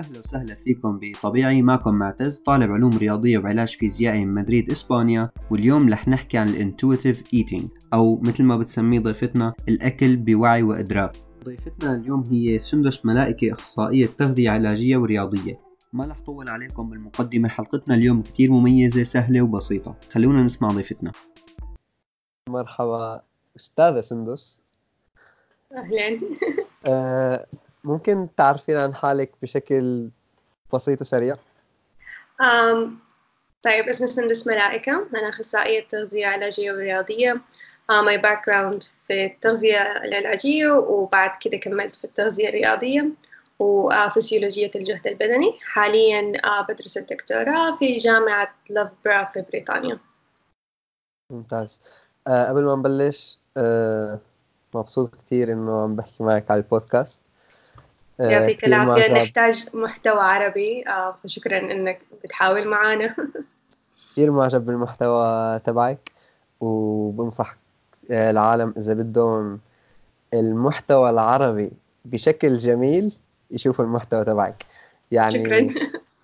أهلا وسهلا فيكم بطبيعي معكم معتز طالب علوم رياضية وعلاج فيزيائي من مدريد إسبانيا واليوم رح نحكي عن الإنتويتيف إيتينج أو مثل ما بتسميه ضيفتنا الأكل بوعي وإدراك. ضيفتنا اليوم هي سندس ملائكة أخصائية تغذية علاجية ورياضية. ما رح طول عليكم بالمقدمة حلقتنا اليوم كتير مميزة سهلة وبسيطة. خلونا نسمع ضيفتنا. مرحبا أستاذة سندس. أهلا. أه ممكن تعرفين عن حالك بشكل بسيط وسريع؟ um, طيب اسمي سندس ملائكة. أنا أخصائية تغذية علاجية ورياضية. uh, my background في التغذية العلاجية وبعد كده كملت في التغذية الرياضية وفسيولوجية الجهد البدني. حاليا uh, بدرس الدكتوراه في جامعة لافبرا في بريطانيا. ممتاز. أه قبل ما نبلش أه مبسوط كتير إنه عم بحكي معك على البودكاست. يعطيك العافية. نحتاج محتوى عربي. آه، فشكرا إنك بتحاول معنا. كثير معجب بالمحتوى تبعك وبنصح آه، العالم إذا بدهم المحتوى العربي بشكل جميل يشوفوا المحتوى تبعك. يعني شكرا.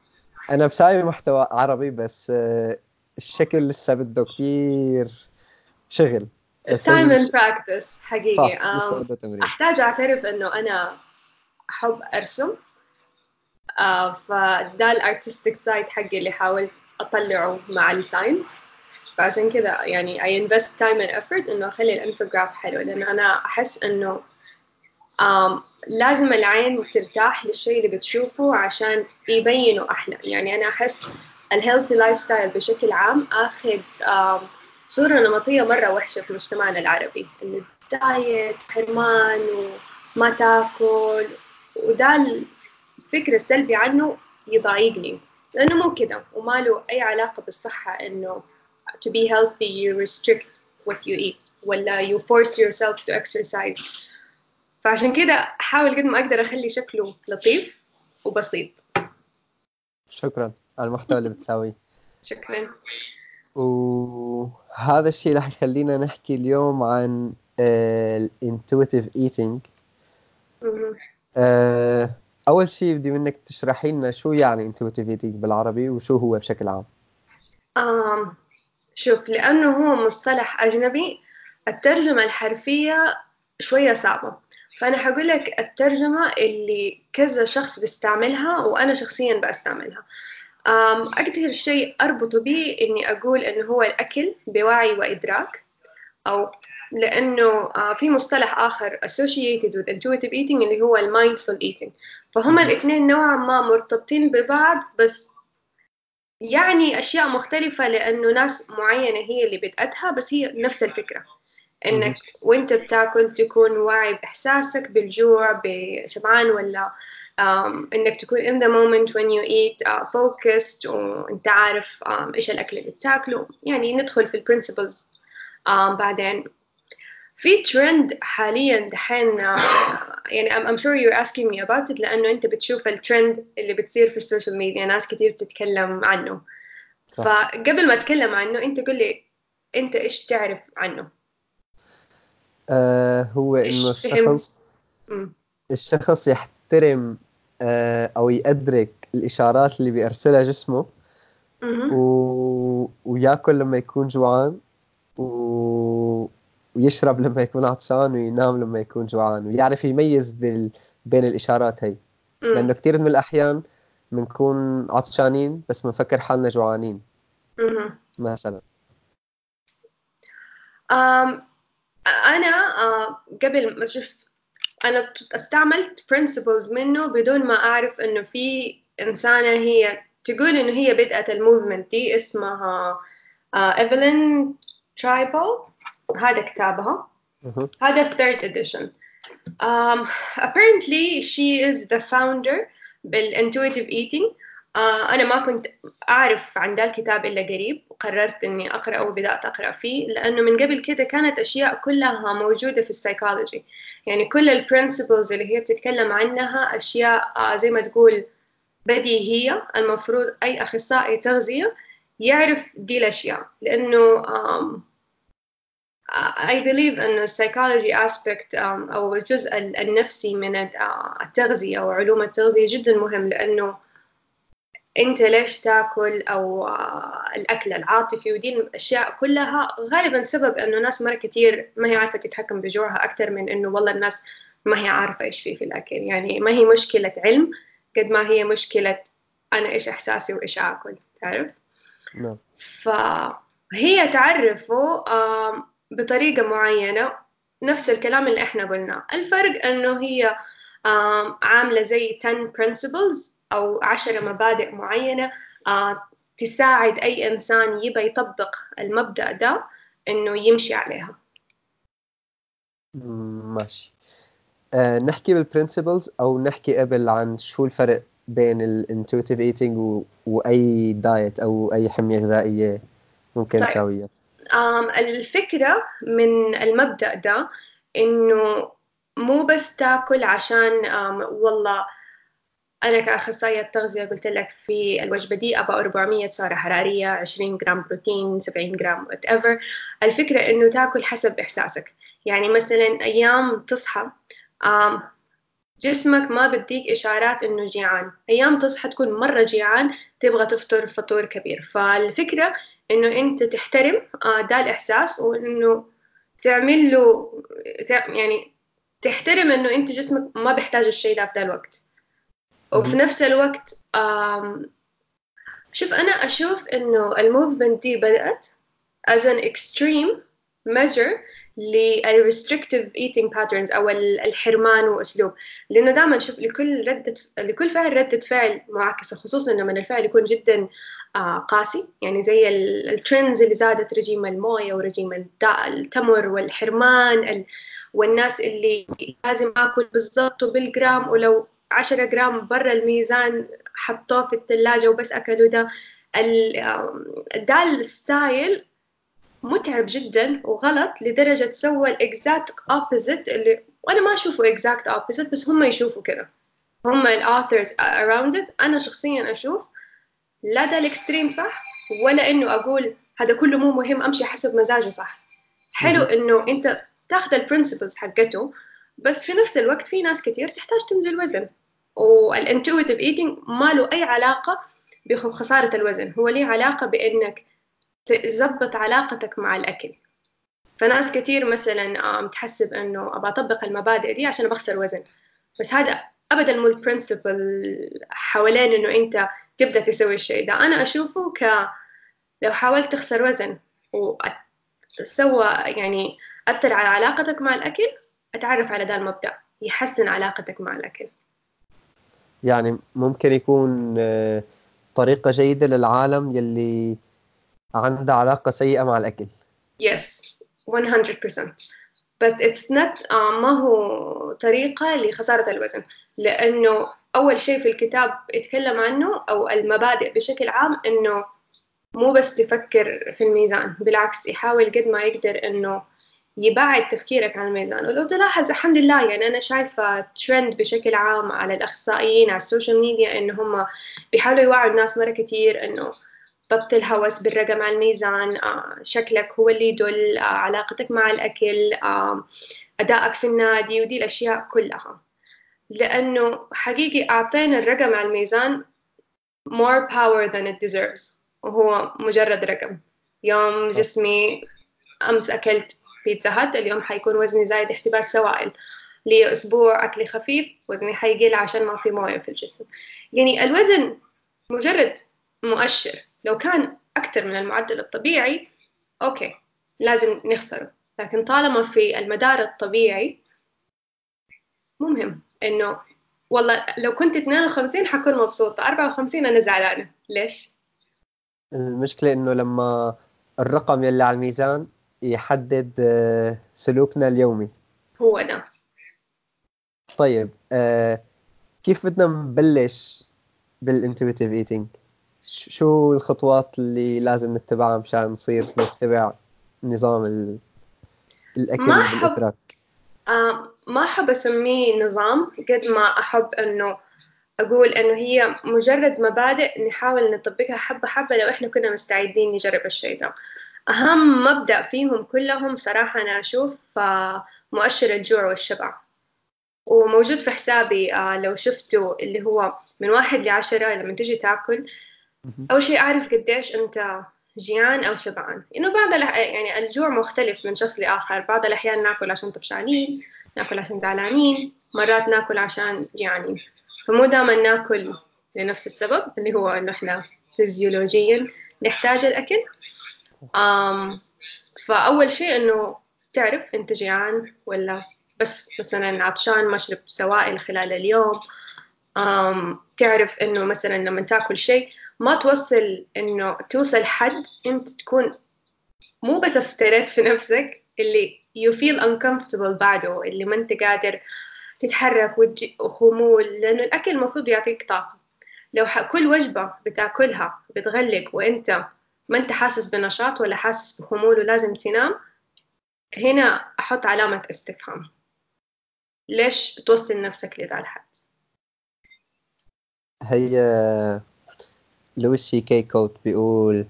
أنا بساوي محتوى عربي بس الشكل لسه بده كثير شغل. time and practice حقيقي. أحتاج أعترف إنه أنا أحب أرسم. آه فده ال artistic side حقي اللي حاولت أطلعه مع ال science فعشان كذا يعني I invest time and effort إنه أخلي ال infograph حلو لأن أنا أحس إنه um, لازم العين ترتاح للشيء اللي بتشوفه عشان يبينه أحلى. يعني أنا أحس ال healthy lifestyle بشكل عام أخذ صورة نمطية مرة وحشة في مجتمعنا العربي. إنه diet حرمان وما تاكل وده الفكر السلبي عنه يضايقني لأنه مو كده وما له أي علاقة بالصحة إنه to be healthy you restrict what you eat ولا you force yourself to exercise. فعشان كده أحاول قد ما أقدر أخلي شكله لطيف وبسيط. شكرا على المحتوى اللي بتساويه. شكرا. وهذا الشيء رح يخلينا نحكي اليوم عن الإنتويتيف إيتينج. آه، أول شيء بدي منك تشرحي لنا شو يعني intuitive eating بالعربي وشو هو بشكل عام؟ شوف لأنه هو مصطلح أجنبي الترجمة الحرفية شوية صعبة. فأنا حقول لك الترجمة اللي كذا شخص بيستعملها وأنا شخصيا بستعملها. أكثر شيء أربطه به إني أقول إنه هو الأكل بوعي وإدراك أو لأنه آه، في مصطلح آخر associated with intuitive eating اللي هو mindful eating. فهم الاثنين نوعا ما مرتبطين ببعض بس يعني أشياء مختلفة لأنه ناس معينة هي اللي بدأتها بس هي نفس الفكرة. إنك وأنت بتاكل تكون واعي بإحساسك بالجوع بشبعان ولا um, إنك تكون in the moment when you eat uh, focused وأنت عارف um, إيش الأكل اللي بتاكله. يعني ندخل في ال principles um, بعدين. في ترند حاليا دحين يعني I'm, sure you're asking me about it لأنه أنت بتشوف الترند اللي بتصير في ال social media ناس كتير بتتكلم عنه. صح. فقبل ما أتكلم عنه أنت قل لي أنت إيش تعرف عنه؟ آه هو إنه الشخص الشخص يحترم آه أو يدرك الإشارات اللي بيرسلها جسمه. و... وياكل لما يكون جوعان. و... ويشرب لما يكون عطشان وينام لما يكون جوعان ويعرف يميز بال... بين الإشارات هي. لأنه كثير من الأحيان بنكون عطشانين بس بنفكر حالنا جوعانين. مثلا. أنا uh, قبل ما أشوف أنا استعملت principles منه بدون ما أعرف إنه في إنسانة هي تقول إنه هي بدأت ال movement دي اسمها ايفلين ترايبل هذا كتابها. هذا third edition. Um, apparently she is the founder بال intuitive eating. Uh, أنا ما كنت أعرف عن ذا الكتاب إلا قريب وقررت إني أقرأ وبدأت أقرأ فيه لأنه من قبل كده كانت أشياء كلها موجودة في السايكولوجي يعني كل ال principles اللي هي بتتكلم عنها أشياء uh, زي ما تقول بديهية. المفروض أي أخصائي تغذية يعرف دي الأشياء لأنه um, I believe أنه السايكولوجي aspect أو الجزء النفسي من التغذية أو علوم التغذية جدا مهم لأنه أنت ليش تأكل أو الأكل العاطفي ودي الأشياء كلها غالبا سبب إنه ناس مرة كتير ما هي عارفة تتحكم بجوعها أكثر من إنه والله الناس ما هي عارفة إيش في في الأكل يعني ما هي مشكلة علم قد ما هي مشكلة أنا إيش إحساسي وإيش آكل تعرف؟ نعم فهي تعرفه بطريقة معينة نفس الكلام اللي إحنا قلناه الفرق إنه هي عاملة زي 10 principles أو 10 مبادئ معينة تساعد أي إنسان يبى يطبق المبدأ ده إنه يمشي عليها ماشي آه نحكي بالبرنسبلز أو نحكي قبل عن شو الفرق بين ال intuitive eating. وأي diet أو أي حمية غذائية ممكن طيب. نسويها الفكرة من المبدأ ده إنه مو بس تاكل عشان والله أنا كأخصائية تغذية قلت لك في الوجبة دي أبغى 400 سعرة حرارية 20 جرام بروتين 70 جرام whatever. الفكرة إنه تاكل حسب إحساسك. يعني مثلا أيام تصحى جسمك ما بديك إشارات إنه جيعان. أيام تصحى تكون مرة جيعان تبغى تفطر فطور كبير. فالفكرة إنه أنت تحترم آه، ده الإحساس وإنه تعمل له يعني تحترم إنه أنت جسمك ما بيحتاج الشيء ده في ذا الوقت. وفي نفس الوقت شوف أنا أشوف إنه الموفمنت دي بدأت as an extreme measure لل restrictive eating patterns أو الحرمان وأسلوب. لأنه دائما شوف لكل ردة لكل فعل ردة فعل معاكسة خصوصا لما الفعل يكون جدا آه قاسي. يعني زي ال trends اللي زادت رجيم الموية ورجيم التمر والحرمان ال... والناس اللي لازم آكل بالضبط وبالجرام ولو 10 جرام برا الميزان حطوه في الثلاجة وبس أكلوا ده. ده ال style متعب جدا وغلط لدرجة سوى ال exact opposite اللي وأنا ما أشوفه exact opposite بس هم يشوفوا كذا هم ال others around it أنا شخصيا أشوف لا ده ال extreme صح؟ ولا إنه أقول هذا كله مو مهم أمشي حسب مزاجي صح؟ حلو إنه أنت تاخذ ال principles حقته بس في نفس الوقت في ناس كثير تحتاج تنزل وزن. وال intuitive eating ما له أي علاقة بخساره الوزن. هو ليه علاقة بإنك تظبط علاقتك مع الأكل. فناس كثير مثلا تحسب إنه أبغى أطبق المبادئ دي عشان بخسر وزن. بس هذا أبدا مو البرنسبل حوالين إنه أنت تبدأ تسوي الشيء ده. أنا أشوفه ك لو حاولت تخسر وزن وسوى يعني أثر على علاقتك مع الأكل أتعرف على ذا المبدأ. يحسن علاقتك مع الأكل. يعني ممكن يكون آه، طريقة جيدة للعالم يلي عندها علاقة سيئة مع الأكل. Yes 100% but it's not uh, ما هو طريقة لخسارة الوزن. لأنه أول شيء في الكتاب يتكلم عنه أو المبادئ بشكل عام إنه مو بس تفكر في الميزان بالعكس يحاول قد ما يقدر إنه يبعد تفكيرك عن الميزان. ولو تلاحظ الحمد لله يعني أنا شايفة ترند بشكل عام على الأخصائيين على ال social media إنه هم بيحاولوا يوعوا الناس مرة كتير إنه ضبط الهوس بالرقم على الميزان آه، شكلك هو اللي يدل آه، علاقتك مع الأكل آه، أدائك في النادي ودي الأشياء كلها. لأنه حقيقي أعطينا الرقم على الميزان more power than it deserves وهو مجرد رقم. يوم جسمي أمس أكلت بيتزا هات اليوم حيكون وزني زايد احتباس سوائل. لأسبوع أكلي خفيف وزني حيقل عشان ما في موية في الجسم. يعني الوزن مجرد مؤشر. لو كان أكثر من المعدل الطبيعي أوكي لازم نخسره. لكن طالما في المدار الطبيعي مو مهم. إنه والله لو كنت 52 حكون مبسوطة 54 أنا زعلانة ليش؟ المشكلة إنه لما الرقم يلي على الميزان يحدد آه، سلوكنا اليومي هو ده طيب آه، كيف بدنا نبلش بال intuitive eating؟ شو الخطوات اللي لازم نتبعها مشان نصير نتبع نظام الأكل ما أحب آه ما أحب أسميه نظام قد ما أحب إنه أقول إنه هي مجرد مبادئ نحاول نطبقها حبة حبة لو إحنا كنا مستعدين نجرب الشيء ده أهم مبدأ فيهم كلهم صراحة أنا أشوف مؤشر الجوع والشبع. وموجود في حسابي لو شفتوا اللي هو من واحد لعشرة لما تجي تاكل. أول شيء أعرف قديش أنت جيعان أو شبعان. إنه بعض. يعني الجوع مختلف من شخص لآخر. بعض الأحيان ناكل عشان طفشانين ناكل عشان زعلانين مرات ناكل عشان جيعانين. فمو دائما ناكل لنفس السبب اللي هو إنه إحنا فيزيولوجيا نحتاج الأكل. أم فأول شيء إنه تعرف أنت جيعان ولا بس مثلا عطشان ما شربت سوائل خلال اليوم. تعرف إنه مثلا لما تأكل شيء ما توصل إنه توصل حد أنت تكون مو بس افتريت في نفسك اللي you feel uncomfortable بعده اللي ما أنت قادر تتحرك وخمول لأنه الأكل المفروض يعطيك طاقة. لو كل وجبة بتأكلها بتغلق وأنت ما أنت حاسس بنشاط ولا حاسس بخمول ولازم تنام هنا أحط علامة استفهام. ليش بتوصل نفسك لذا الحد؟ هي Louis C.K. quote بيقول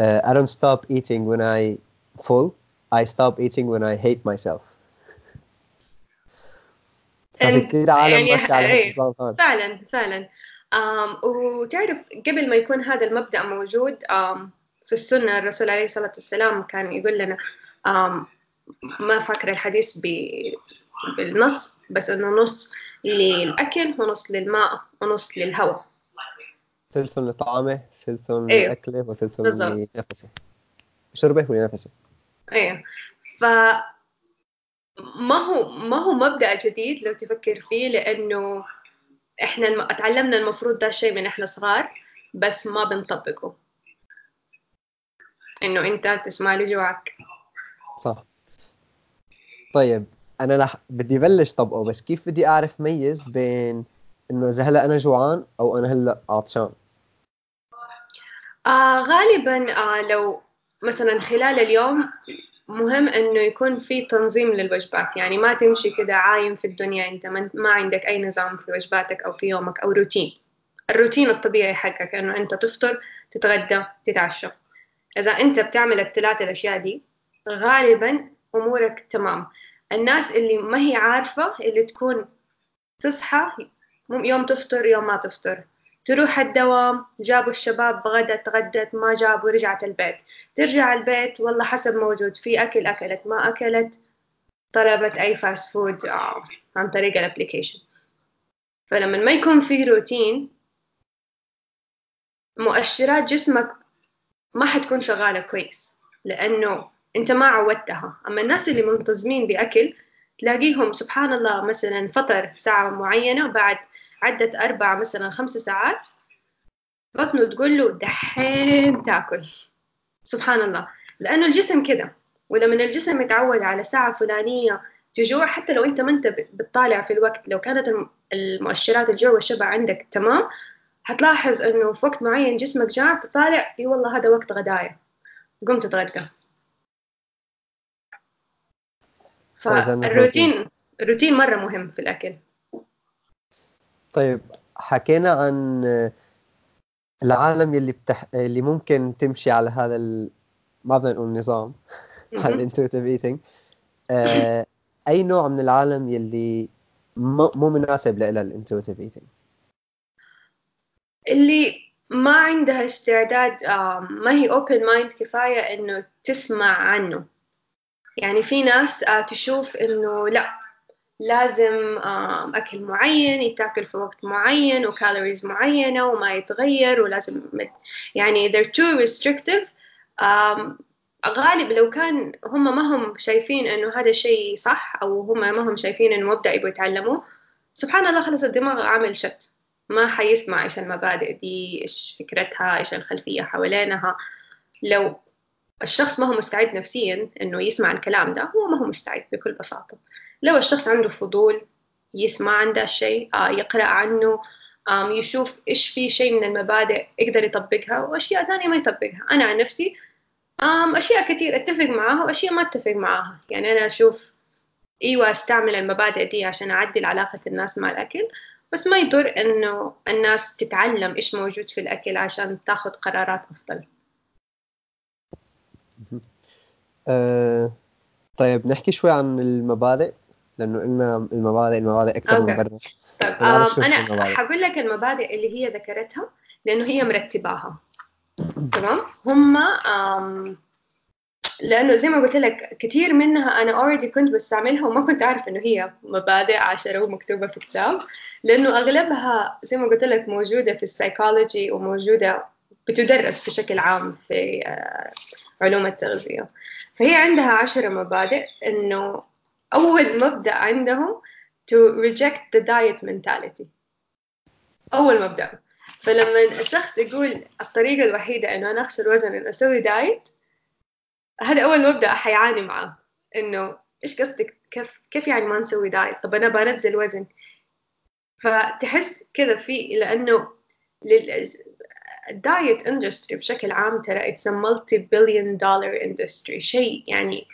uh, I don't stop eating when I full. I stop eating when I hate myself. كثير عالم يعني ماشي على إيه، هذا. فعلا فعلا. Um, وتعرف قبل ما يكون هذا المبدأ موجود um, في السنة الرسول عليه الصلاة والسلام كان يقول لنا um, ما فاكر الحديث بالنص بس إنه نص للأكل ونص للماء ونص للهواء. ثلث لطعامه ثلث أيوه. لأكله وثلث لنفسه. شربه ولنفسه. أيوه ف ما هو ما هو مبدأ جديد لو تفكر فيه لأنه إحنا تعلمنا المفروض ده الشيء من إحنا صغار بس ما بنطبقه. إنه أنت تسمع لي جوعك صح. طيب. أنا لح... بدي بلش طبقه بس كيف بدي أعرف ميز بين إنه إذا هلأ أنا جوعان أو أنا هلأ عطشان؟ آه غالبا آه لو مثلا خلال اليوم مهم إنه يكون في تنظيم للوجبات. يعني ما تمشي كده عايم في الدنيا أنت ما عندك أي نظام في وجباتك أو في يومك أو روتين. الروتين الطبيعي حقك إنه أنت تفطر تتغدى تتعشى. إذا أنت بتعمل الثلاث الأشياء دي غالبا أمورك تمام. الناس اللي ما هي عارفة اللي تكون تصحى يوم تفطر يوم ما تفطر. تروح الدوام جابوا الشباب غدت تغدت ما جابوا رجعت البيت. ترجع البيت والله حسب موجود. في أكل أكلت ما أكلت طلبت أي fast food آه، عن طريق ال application فلما ما يكون في روتين مؤشرات جسمك ما حتكون شغالة كويس. لأنه أنت ما عودتها. أما الناس اللي منتظمين بأكل تلاقيهم سبحان الله مثلا فطر ساعة معينة وبعد عدت أربع مثلا خمس ساعات بطنه تقول له دحين تاكل. سبحان الله لأنه الجسم كده. ولما الجسم يتعود على ساعة فلانية تجوع حتى لو أنت ما أنت بتطالع في الوقت. لو كانت المؤشرات الجوع والشبع عندك تمام هتلاحظ إنه في وقت معين جسمك جاع تطالع إي والله هذا وقت غدايا قم تتغدى فالروتين الروتين مرة مهم في الأكل. طيب حكينا عن العالم اللي بتح... اللي ممكن تمشي على هذا ال... ما بدنا نقول نظام على ال intuitive eating آه... أي نوع من العالم يلي م... مو مناسب لها ال intuitive eating اللي ما عندها استعداد ما هي open mind كفاية إنه تسمع عنه. يعني في ناس آه، تشوف إنه لا لازم أكل معين يتاكل في وقت معين و calories معينة وما يتغير ولازم يعني they're too restrictive. غالب لو كان هم ما هم شايفين إنه هذا الشيء صح أو هم ما هم شايفين إنه مبدأ يبغوا يتعلموه سبحان الله خلص الدماغ عامل شت ما حيسمع إيش المبادئ دي إيش فكرتها إيش الخلفية حوالينها. لو الشخص ما هو مستعد نفسيا إنه يسمع الكلام ده هو ما هو مستعد بكل بساطة. لو الشخص عنده فضول يسمع عن ده الشيء آه يقرأ عنه آم يشوف إيش في شيء من المبادئ يقدر يطبقها وأشياء ثانية ما يطبقها. أنا عن نفسي آم أشياء كثير أتفق معاها وأشياء ما أتفق معاها يعني أنا أشوف أيوة أستعمل المبادئ دي عشان أعدل علاقة الناس مع الأكل بس ما يضر إنه الناس تتعلم إيش موجود في الأكل عشان تاخذ قرارات أفضل. أه طيب نحكي شوي عن المبادئ لأنه قلنا المبادئ المبادئ أكثر من برا طيب أنا حقول لك المبادئ اللي هي ذكرتها لأنه هي مرتباها. تمام؟ هم لأنه زي ما قلت لك كثير منها أنا already كنت بستعملها وما كنت أعرف إنه هي مبادئ عشرة ومكتوبة في كتاب لأنه أغلبها زي ما قلت لك موجودة في السايكولوجي وموجودة بتدرس بشكل عام في آه، علوم التغذية. فهي عندها عشرة مبادئ إنه أول مبدأ عندهم to reject the diet mentality. أول مبدأ. فلما الشخص يقول الطريقة الوحيدة إنه أنا اخسر وزن إنه أسوي diet هذا أول مبدأ حيعاني معاه إنه إيش قصدك؟ كيف كيف يعني ما نسوي diet طب أنا بنزل وزن. فتحس كذا في لأنه ال diet industry بشكل عام ترى it's multi billion dollar industry شيء يعني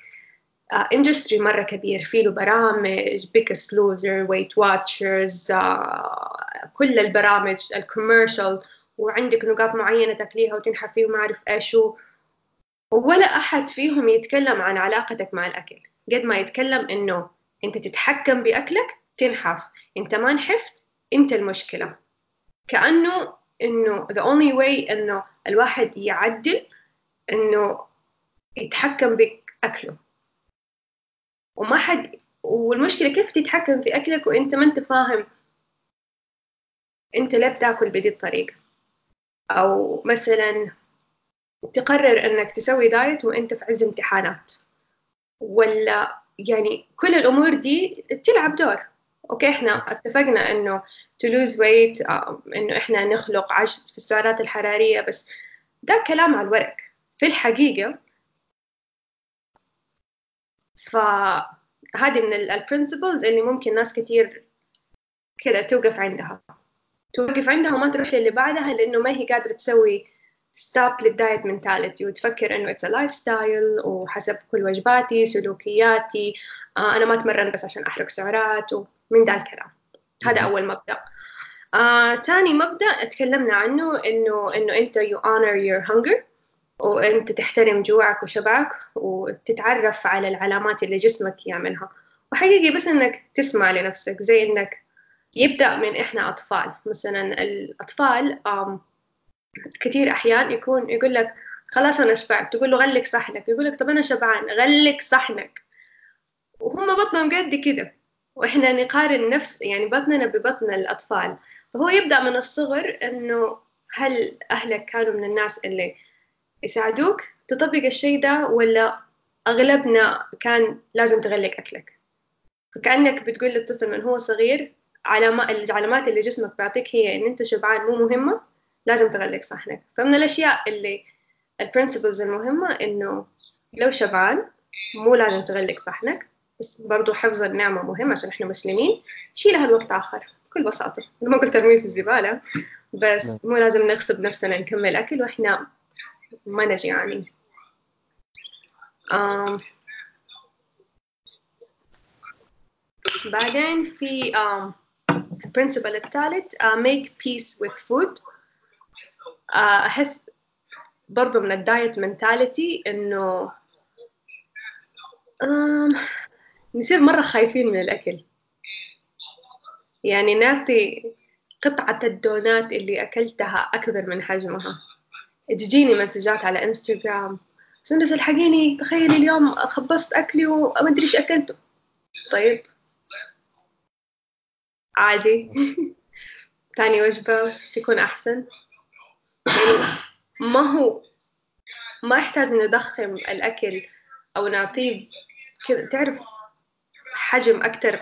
industry uh, مرة كبير. فيه له برامج Biggest Loser Weight Watchers كل البرامج ال commercial وعندك نقاط معينة تاكليها وتنحف فيه وما أعرف إيش ولا أحد فيهم يتكلم عن علاقتك مع الأكل. قد ما يتكلم إنه أنت تتحكم بأكلك تنحف. أنت ما نحفت أنت المشكلة. كأنه إنه the only way إنه الواحد يعدل إنه يتحكم بأكله. وما حد والمشكلة كيف تتحكم في أكلك وأنت ما أنت فاهم؟ أنت ليه بتاكل بدي الطريقة؟ أو مثلا تقرر إنك تسوي diet وإنت في عز امتحانات. ولا يعني كل الأمور دي تلعب دور. okay إحنا اتفقنا إنه to lose weight آه، إنه إحنا نخلق عجز في السعرات الحرارية بس ده كلام على الورق. في الحقيقة فهذه من ال principles اللي ممكن ناس كتير كده توقف عندها. توقف عندها وما تروح للي بعدها لأنه ما هي قادرة تسوي stop لل diet mentality وتفكر إنه it's lifestyle وحسب كل وجباتي سلوكياتي. آه أنا ما أتمرن بس عشان أحرق سعرات ومن ذا الكلام. هذا أول مبدأ. آه، تاني مبدأ تكلمنا عنه إنه إنه أنت you honor your hunger وأنت تحترم جوعك وشبعك وتتعرف على العلامات اللي جسمك يعملها. وحقيقي بس إنك تسمع لنفسك زي إنك يبدأ من إحنا أطفال. مثلا الأطفال كثير أحيان يكون يقول لك خلاص أنا شبعت. تقول له غلق صحنك. يقول لك طب أنا شبعان. غلق صحنك. وهم بطنهم قد كده. وإحنا نقارن نفس يعني بطننا ببطن الأطفال. فهو يبدأ من الصغر إنه هل أهلك كانوا من الناس اللي يساعدوك تطبق الشيء ده ولا أغلبنا كان لازم تغلق أكلك؟ فكأنك بتقول للطفل من هو صغير علامات العلامات اللي جسمك بيعطيك هي إن أنت شبعان مو مهمة. لازم تغلق صحنك فمن الأشياء اللي البرنسبلز المهمة إنه لو شبعان مو لازم تغلق صحنك بس برضو حفظ النعمة مهم عشان إحنا مسلمين. شيلها لوقت آخر بكل بساطة. ما قلت ترميه في الزبالة بس نعم. مو لازم نغصب نفسنا نكمل أكل وإحنا ما نجي يعني um, بعدين في um, ال principle الثالث uh, make peace with food. آه، أحس برضو من ال diet mentality إنه نصير مرة خايفين من الأكل. يعني نعطي قطعة الدونات اللي أكلتها أكبر من حجمها. تجيني مسجات على انستغرام سندس الحقيني؟ تخيلي اليوم خبصت أكلي وما أدري إيش أكلته. طيب. عادي. ثاني وجبة تكون أحسن. ما هو؟ ما يحتاج نضخم الأكل أو نعطيه كذا. تعرف حجم أكتر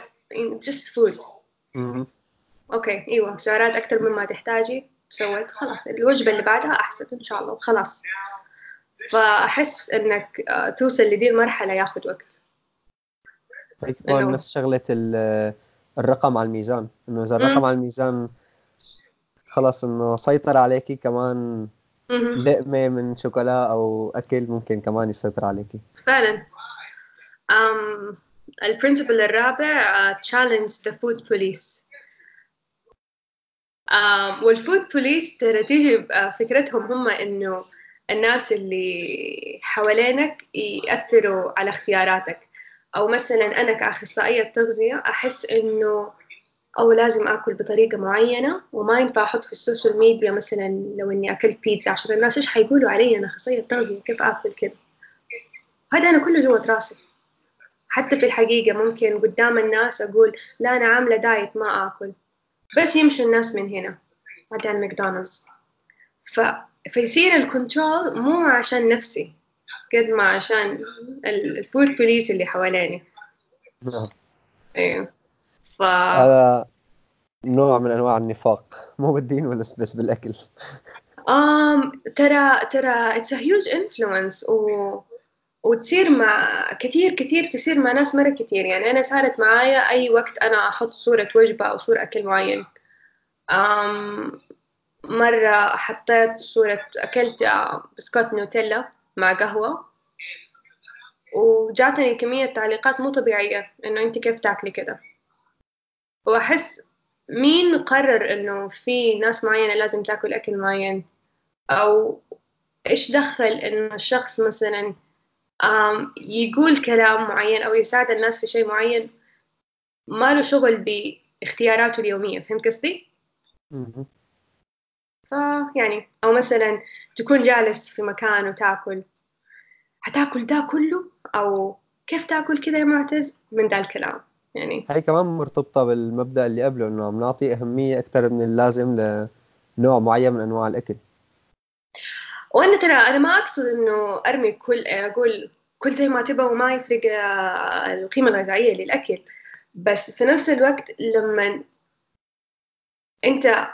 just food. أوكي أيوة سعرات أكتر مما تحتاجي. سويت خلاص. الوجبة اللي بعدها أحسن إن شاء الله وخلاص فأحس إنك آه، توصل لدي المرحلة ياخذ وقت. طيب نفس شغلة الرقم على الميزان. إنه إذا الرقم على الميزان خلاص إنه سيطر عليكي كمان لقمة من شوكولا أو أكل ممكن كمان يسيطر عليكي فعلا. um, ال principle الرابع challenge the food police وال food police ترى تيجي فكرتهم هم إنه الناس اللي حوالينك يأثروا على اختياراتك. أو مثلا أنا كأخصائية تغذية أحس إنه أو لازم آكل بطريقة معينة وما ينفع أحط في ال social media مثلا لو إني أكلت بيتزا عشان الناس إيش حيقولوا علي؟ أنا أخصائية تغذية كيف آكل كده؟ هذا أنا كله جوة راسي. حتى في الحقيقة ممكن قدام الناس أقول لا أنا عاملة diet ما آكل. بس يمشي الناس من هنا بعدين ماكدونالدز ف... فيصير ال control مو عشان نفسي قد ما عشان ال food police اللي حواليني. نعم. أيوه ف... هذا نوع من أنواع النفاق. مو بالدين ولا بس بالأكل. um, ترى ترى it's huge influence و وتصير مع كثير كثير تصير مع ناس مرة كثير. يعني أنا صارت معايا أي وقت أنا أحط صورة وجبة أو صورة أكل معين. um مرة حطيت صورة أكلت بسكوت نوتيلا مع قهوة. وجاتني كمية تعليقات مو طبيعية إنه أنت كيف تاكلي كده. وأحس مين قرر إنه في ناس معينة لازم تاكل أكل معين؟ أو إيش دخل إنه الشخص مثلا يقول كلام معين أو يساعد الناس في شيء معين؟ ما له شغل باختياراته اليومية فهمت قصدي؟ فيعني أو مثلا تكون جالس في مكان وتاكل. حتاكل ده كله؟ أو كيف تاكل كذا يا معتز؟ من ذا الكلام. يعني. هي كمان مرتبطة بالمبدأ اللي قبله إنه عم نعطي أهمية أكثر من اللازم لنوع معين من أنواع الأكل. وأنا ترى أنا ما أقصد إنه أرمي كل أقول كل زي ما تبغى وما يفرق القيمة الغذائية للأكل. بس في نفس الوقت لما أنت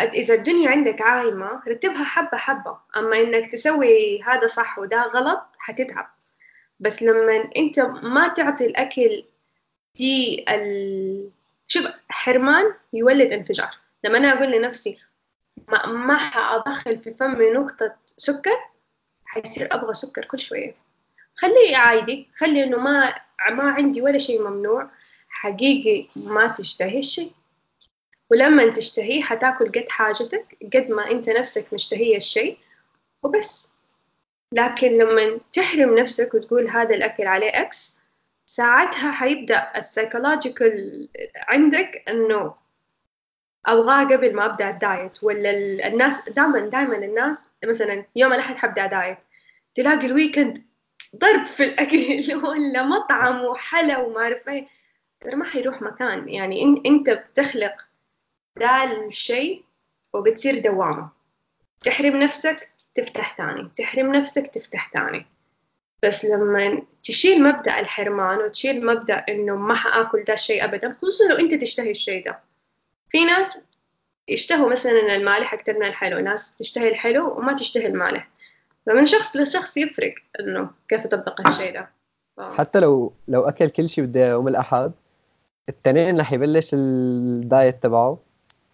إذا الدنيا عندك عايمة رتبها حبة حبة. أما إنك تسوي هذا صح وده غلط حتتعب. بس لما أنت ما تعطي الأكل دي ال... شوف حرمان يولد انفجار. لما أنا أقول لنفسي ما, ما حأدخل في فمي نقطة سكر حيصير أبغى سكر كل شوية. خليه عادي خلي إنه ما ما عندي ولا شيء ممنوع. حقيقي ما تشتهي الشيء. ولما تشتهيه حتأكل قد حاجتك قد ما أنت نفسك مشتهية الشيء وبس. لكن لما تحرم نفسك وتقول هذا الأكل عليه X ساعتها حيبدأ ال psychological عندك إنه ابغاه قبل ما أبدأ ال diet ولا الناس دائما دائما الناس مثلا يوم الأحد حبدأ diet تلاقي ال weekend ضرب في الأكل ولا مطعم وحلا وما أعرف إيه. ترى ما حيروح مكان يعني إنت بتخلق ذا الشيء وبتصير دوامة. تحرم نفسك تفتح ثاني تحرم نفسك تفتح ثاني. بس لما تشيل مبدأ الحرمان وتشيل مبدأ إنه ما حآكل ذا الشيء أبدا خصوصا لو أنت تشتهي الشيء ده. في ناس يشتهوا مثلا المالح أكثر من الحلو ناس تشتهي الحلو وما تشتهي المالح. فمن شخص لشخص يفرق إنه كيف يطبق الشيء ده. ف... حتى لو لو أكل كل شيء بده يوم الأحد التنين رح يبلش الدايت تبعه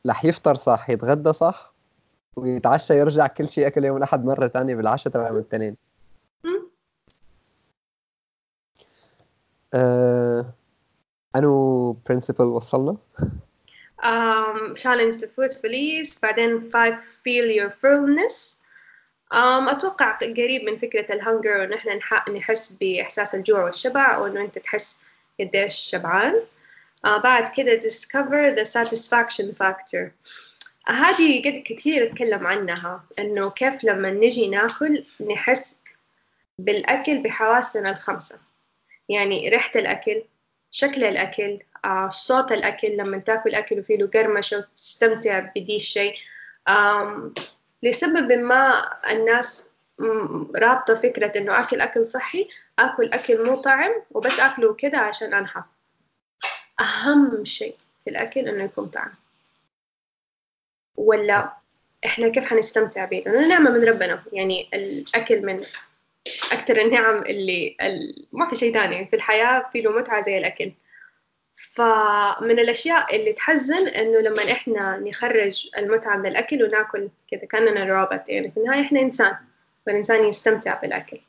رح يفطر صح يتغدى صح ويتعشى يرجع كل شيء أكل يوم الأحد مرة ثانية بالعشاء تبع يوم التنين. آه... أنو برنسبل وصلنا؟ um, challenge the food police بعدين five feel your fullness. Um, أتوقع قريب من فكرة الهنجر وإن إحنا نحس بإحساس الجوع والشبع أو إنه أنت تحس قديش شبعان. Uh, بعد كده discover the satisfaction factor. هذه قد كثير أتكلم عنها إنه كيف لما نجي ناكل نحس بالأكل بحواسنا الخمسة. يعني ريحة الأكل شكل الأكل آه، صوت الأكل لما تاكل أكل وفيه له قرمشة وتستمتع بدي الشيء لسبب ما الناس رابطة فكرة إنه أكل أكل صحي أكل أكل مو طعم وبس أكله كده عشان أنحف أهم شيء في الأكل إنه يكون طعم. ولا إحنا كيف حنستمتع به لأنه نعمة من ربنا. يعني الأكل من أكثر النعم اللي ما في شيء ثاني. في الحياة في له متعة زي الأكل. فمن الأشياء اللي تحزن إنه لما إحنا نخرج المتعة من الأكل وناكل كذا كأننا روبوت. يعني في النهاية إحنا إنسان والإنسان يستمتع بالأكل.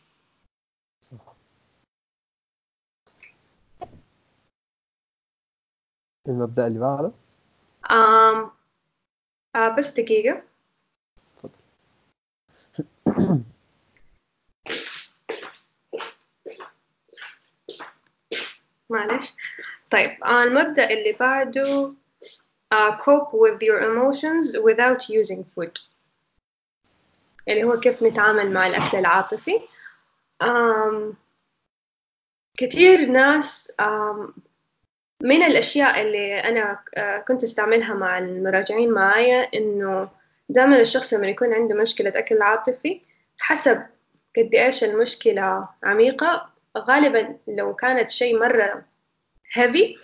المبدأ اللي بعده؟ آم آه بس دقيقة. معلش. طيب آه المبدأ اللي بعده uh, cope with your emotions without using food. اللي هو كيف نتعامل مع الأكل العاطفي. um, كثير ناس um, من الأشياء اللي أنا uh, كنت أستعملها مع المراجعين معايا إنه دائما الشخص لما يكون عنده مشكلة أكل عاطفي حسب قد إيش المشكلة عميقة غالبا لو كانت شيء مرة heavy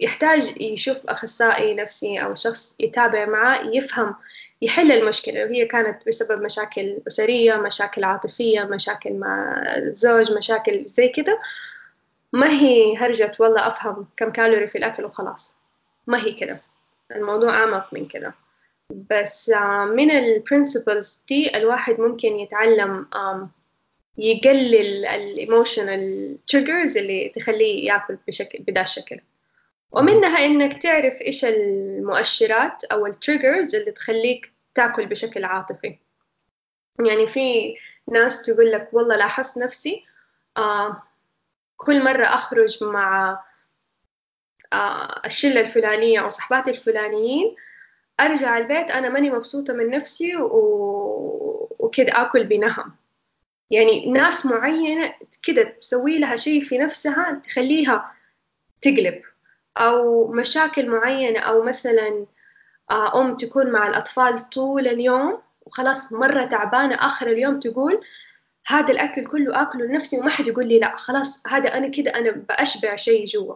يحتاج يشوف أخصائي نفسي أو شخص يتابع معاه يفهم يحل المشكلة. وهي كانت بسبب مشاكل أسرية مشاكل عاطفية مشاكل مع زوج مشاكل زي كده. ما هي هرجة والله أفهم كم كالوري في الأكل وخلاص. ما هي كده. الموضوع أعمق من كده. بس من ال principles دي الواحد ممكن يتعلم يقلل ال emotional triggers اللي تخليه ياكل بشكل بدا الشكل. ومنها إنك تعرف إيش المؤشرات أو التريجرز اللي تخليك تاكل بشكل عاطفي. يعني في ناس تقول لك والله لاحظت نفسي آه كل مرة أخرج مع آه الشلة الفلانية أو صحباتي الفلانيين أرجع البيت أنا ماني مبسوطة من نفسي و... وكده آكل بنهم. يعني ناس معينة كده تسوي لها شيء في نفسها تخليها تقلب أو مشاكل معينة أو مثلا أم تكون مع الأطفال طول اليوم وخلاص مرة تعبانة آخر اليوم تقول هذا الأكل كله آكله لنفسي وما حد يقول لي لا خلاص هذا أنا كده أنا بأشبع شيء جوا.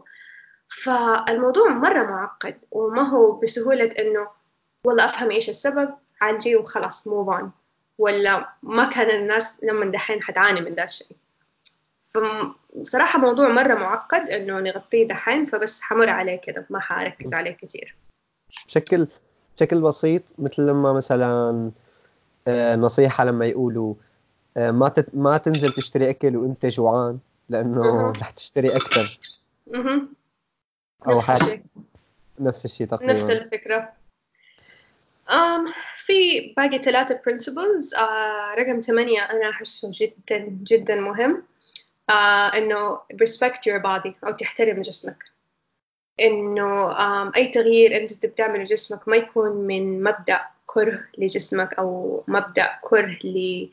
فالموضوع مرة معقد وما هو بسهولة إنه والله أفهم إيش السبب عالجي وخلاص موف ولا ما كان الناس لما دحين حتعاني من ذا الشيء. فبصراحة موضوع مرة معقد إنه نغطيه دحين فبس حمر عليه كده ما حركز عليه كثير بشكل بشكل بسيط مثل لما مثلا نصيحة لما يقولوا ما تت... ما تنزل تشتري أكل وأنت جوعان لأنه رح تشتري أكثر أو حاجة. نفس الشيء تقريبا. نفس الفكرة. Um, في باقي ثلاثة principles. uh, رقم ثمانية أنا أحسه جدا جدا مهم. uh, إنه respect your body أو تحترم جسمك. إنه أي تغيير أنت بتعمله جسمك ما يكون من مبدأ كره لجسمك أو مبدأ كره ل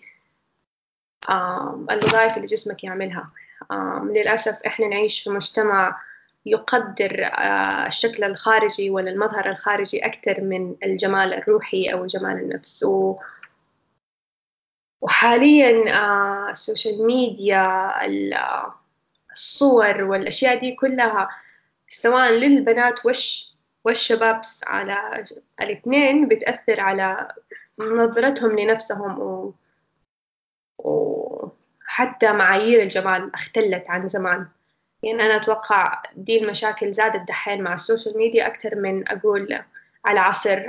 الوظائف اللي جسمك يعملها. للأسف إحنا نعيش في مجتمع يقدر الشكل الخارجي ولا المظهر الخارجي أكثر من الجمال الروحي أو جمال النفس. و... وحاليا السوشيال ميديا الصور والأشياء دي كلها سواء للبنات وش والشباب على الاثنين بتأثر على نظرتهم لنفسهم. و... وحتى معايير الجمال اختلت عن زمان. يعني أنا أتوقع دي المشاكل زادت دحين مع ال social media أكثر من أقول على عصر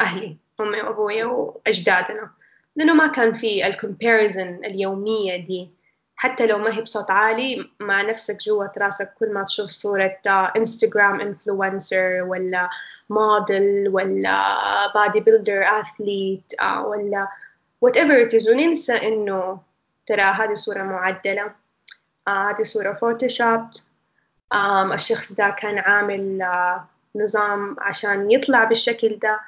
أهلي أمي وأبويا وأجدادنا. لأنه ما كان في ال comparison اليومية دي. حتى لو ما هي بصوت عالي مع نفسك جوة راسك كل ما تشوف صورة انستغرام influencer ولا موديل ولا bodybuilder athlete ولا it is. وننسى إنه ترى هذه صورة معدلة. هذه صورة فوتوشوب الشخص ده كان عامل نظام عشان يطلع بالشكل ده.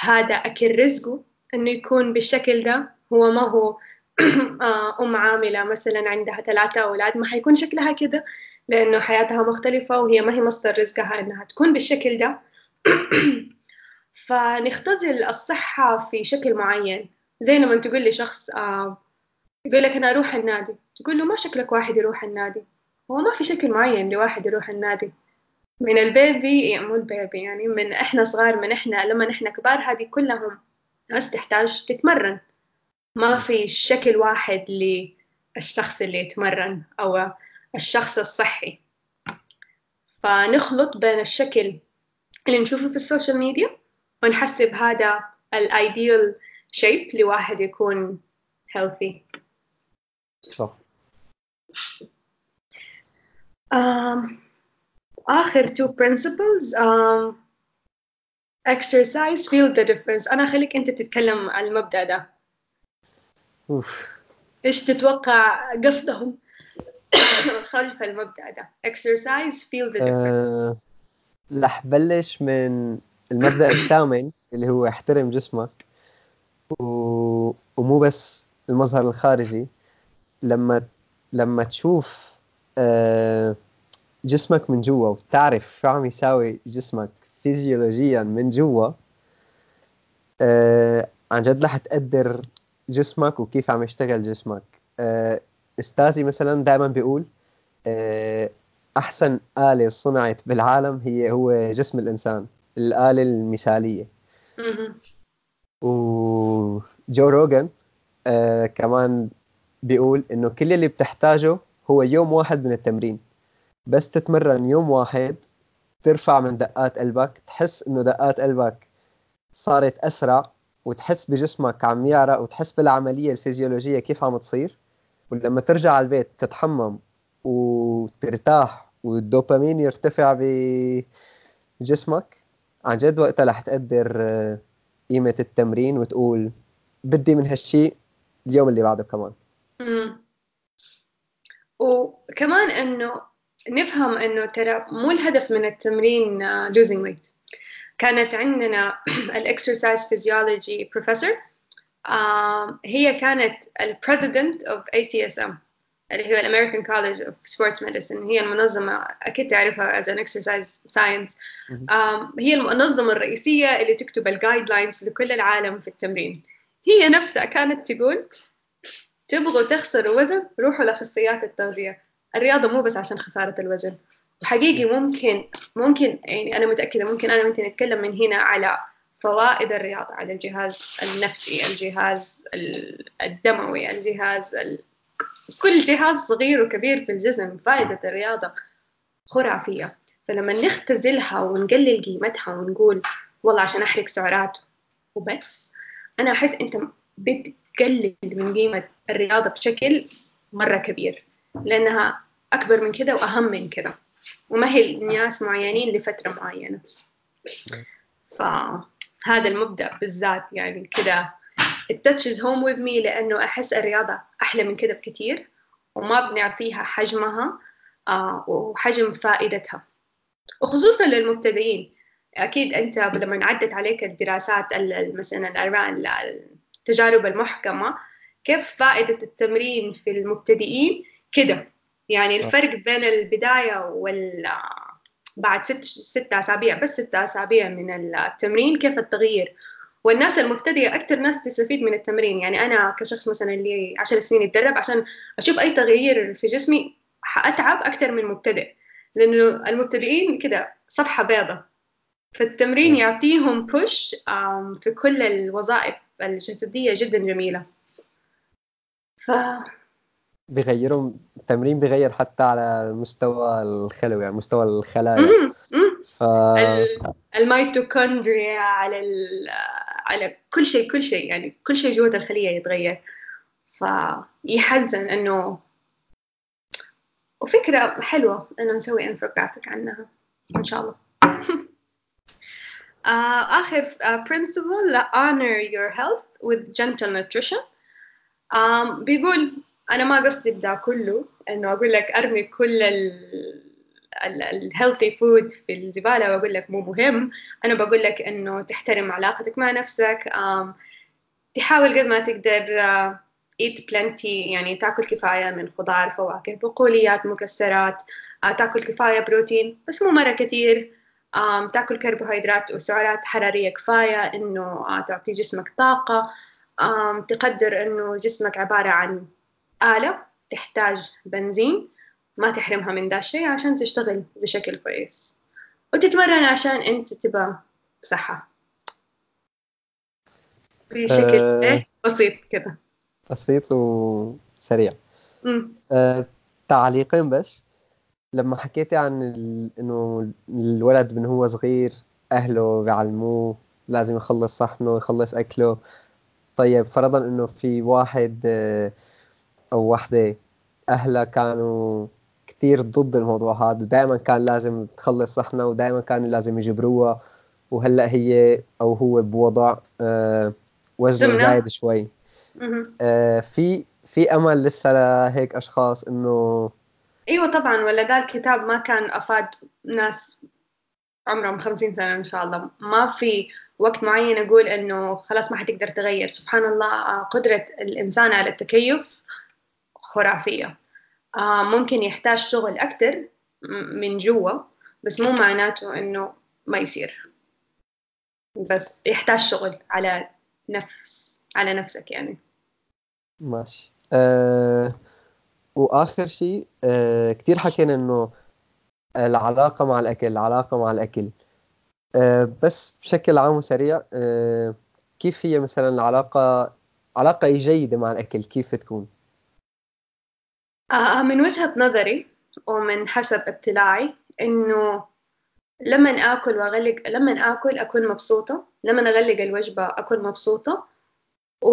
هذا أكل رزقه إنه يكون بالشكل ده. هو ما هو أم عاملة مثلا عندها ثلاثة أولاد ما حيكون شكلها كده لأنه حياتها مختلفة وهي ما هي مصدر رزقها إنها تكون بالشكل ده. فنختزل الصحة في شكل معين. زي لما تقول لشخص آه يقول لك أنا أروح النادي. تقول له ما شكلك واحد يروح النادي. هو ما في شكل معين لواحد يروح النادي. من البيبي يعني مو البيبي يعني من إحنا صغار من إحنا لما إحنا كبار هذه كلهم ناس تحتاج تتمرن. ما في شكل واحد للشخص اللي يتمرن أو الشخص الصحي. فنخلط بين الشكل اللي نشوفه في ال social media ونحسب هذا ال ideal shape لواحد يكون healthy. صح آخر two principles um, exercise feel the difference. أنا خليك أنت تتكلم عن المبدأ ده. أوف. إيش تتوقع قصدهم خلف المبدأ ده؟ Exercise feel the difference. رح أه... بلش من المبدأ الثامن اللي هو احترم جسمك و... ومو بس المظهر الخارجي. لما لما تشوف أه... جسمك من جوا وتعرف شو عم يساوي جسمك فيزيولوجيا من جوا أه... عن جد رح تقدر جسمك وكيف عم يشتغل جسمك أه... أستاذي مثلا دائما بيقول. أحسن آلة صنعت بالعالم هي هو جسم الإنسان الآلة المثالية وجو روجن آه كمان بيقول إنه كل اللي بتحتاجه هو يوم واحد من التمرين. بس تتمرن يوم واحد ترفع من دقات قلبك تحس إنه دقات قلبك صارت أسرع وتحس بجسمك عم يعرق وتحس بالعملية الفيزيولوجية كيف عم تصير. ولما ترجع على البيت تتحمم وترتاح والدوبامين يرتفع بجسمك. عن جد وقتها رح تقدر آه، قيمة التمرين وتقول بدي من هالشيء اليوم اللي بعده كمان. مم. وكمان إنه نفهم إنه ترى مو الهدف من التمرين losing uh, weight كانت عندنا ال exercise physiology professor هي كانت ال president of ACSM اللي هي ال American College of Sports Medicine هي المنظمة أكيد تعرفها as in exercise science هي المنظمة الرئيسية اللي تكتب ال guidelines لكل العالم في التمرين. هي نفسها كانت تقول تبغوا تخسروا وزن روحوا لاخصائيات التغذية. الرياضة مو بس عشان خسارة الوزن. وحقيقي ممكن ممكن يعني أنا متأكدة ممكن أنا وانت نتكلم من هنا على فوائد الرياضة على الجهاز النفسي الجهاز الدموي الجهاز كل جهاز صغير وكبير في الجسم فائدة الرياضة خرافية. فلما نختزلها ونقلل قيمتها ونقول والله عشان أحرق سعرات وبس أنا أحس أنت بتقلل من قيمة الرياضة بشكل مرة كبير لأنها أكبر من كده وأهم من كده. وما هي ناس معينين لفترة معينة. فهذا المبدأ بالذات يعني كده. It touches home with me لأنه أحس الرياضة أحلى من كده بكتير وما بنعطيها حجمها آه وحجم فائدتها. وخصوصا للمبتدئين. أكيد أنت لما عدت عليك الدراسات مثلا التجارب المحكمة كيف فائدة التمرين في المبتدئين؟ كده. يعني الفرق بين البداية وال بعد ست ست أسابيع بس ست أسابيع من التمرين كيف التغيير؟ والناس المبتدئة أكثر ناس تستفيد من التمرين. يعني أنا كشخص مثلا اللي 10 سنين يتدرب عشان أشوف أي تغيير في جسمي حأتعب أكثر من مبتدئ. لأنه المبتدئين كده صفحة بيضة. فالتمرين يعطيهم بوش في كل الوظائف الجسدية جدا جميلة. ف بيغيرهم التمرين بيغير حتى على المستوى الخلوي يعني مستوى الخلايا. ف الميتوكوندريا على على كل شيء كل شيء يعني كل شيء جوة الخلية يتغير. فيحزن إنه وفكرة حلوة إنه نسوي انفوجرافيك عنها إن شاء الله. uh, آخر uh, principle honor your health with gentle nutrition. بيقول أنا ما قصدي بدا كله إنه أقول لك أرمي كل ال ال healthy food في الزبالة وأقول لك مو مهم. أنا بقول لك إنه تحترم علاقتك مع نفسك تحاول قد ما تقدر eat plenty يعني تاكل كفاية من خضار فواكه بقوليات مكسرات تاكل كفاية بروتين بس مو مرة كثير تاكل كربوهيدرات وسعرات حرارية كفاية إنه تعطي جسمك طاقة. تقدر إنه جسمك عبارة عن آلة تحتاج بنزين ما تحرمها من ذا الشيء عشان تشتغل بشكل كويس. وتتمرن عشان أنت تبقى بصحة بشكل أه بسيط كذا بسيط وسريع. أه تعليقين بس. لما حكيتي عن ال... إنه الولد من هو صغير أهله بيعلموه لازم يخلص صحنه يخلص أكله. طيب فرضا إنه في واحد آه، أو وحدة أهلها كانوا كثير ضد الموضوع هذا ودائما كان لازم تخلص صحنة ودائما كان لازم يجبروها وهلأ هي أو هو بوضع آه وزن زايد شوي. آه في في أمل لسه لهيك أشخاص إنه إيوه طبعا ولا ده الكتاب ما كان أفاد ناس عمرهم خمسين سنة إن شاء الله. ما في وقت معين أقول إنه خلاص ما حتقدر تغير. سبحان الله قدرة الإنسان على التكيف خرافية. آه، ممكن يحتاج شغل أكتر من جوا بس مو معناته إنه ما يصير. بس يحتاج شغل على نفس على نفسك يعني. ماشي. أه وآخر شيء أه كثير حكينا إنه العلاقة مع الأكل العلاقة مع الأكل. بس بشكل عام وسريع أه كيف هي مثلا العلاقة علاقة جيدة مع الأكل؟ كيف تكون؟ آه من وجهة نظري ومن حسب اطلاعي إنه لما آكل وأغلق لما آكل أكون مبسوطة لما أغلق الوجبة أكون مبسوطة و...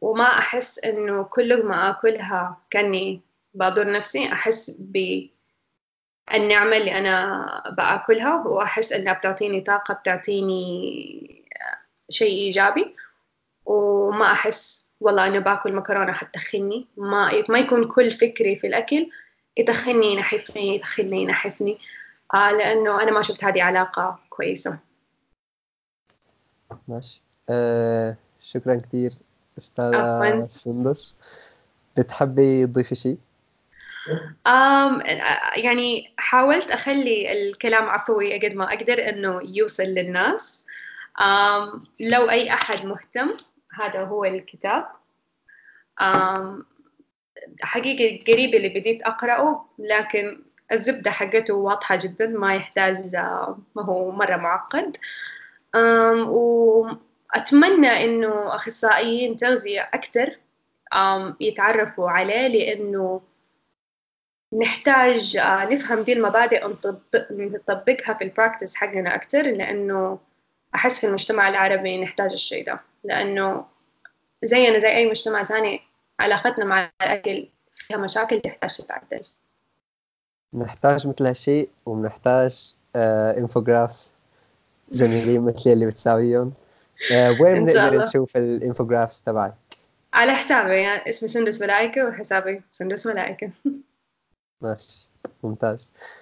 وما أحس إنه كل ما آكلها كأني بضر نفسي أحس بالنعمة اللي أنا بآكلها وأحس إنها بتعطيني طاقة بتعطيني شيء إيجابي. وما أحس والله أنا باكل مكرونة حتخني ما ما يكون كل فكري في الأكل يدخلني ينحفني يدخلني ينحفني. آه لأنه أنا ما شفت هذه علاقة كويسة. ماشي. آه شكرا كثير أستاذة سندس. بتحبي تضيفي شيء؟ يعني حاولت أخلي الكلام عفوي قد ما أقدر إنه يوصل للناس. um, لو أي أحد مهتم هذا هو الكتاب. um, حقيقة قريب اللي بديت أقرأه لكن الزبدة حقته واضحة جدا ما يحتاج ما هو مرة معقد. وأتمنى إنه أخصائيين تغذية أكثر يتعرفوا عليه لأنه نحتاج آه، نفهم دي المبادئ ونطبقها في البراكتس حقنا أكثر لأنه أحس في المجتمع العربي نحتاج الشيء ده. لأنه زينا زي أي مجتمع تاني علاقتنا مع الأكل فيها مشاكل تحتاج تتعدل. نحتاج مثل هالشيء وبنحتاج آه انفوجرافس جميلين مثل اللي بتساويهم. آه وين بنقدر نشوف الانفوجرافس تبعك؟ على حسابي يعني اسمي سندس ملائكة وحسابي سندس ملائكة. ماشي ممتاز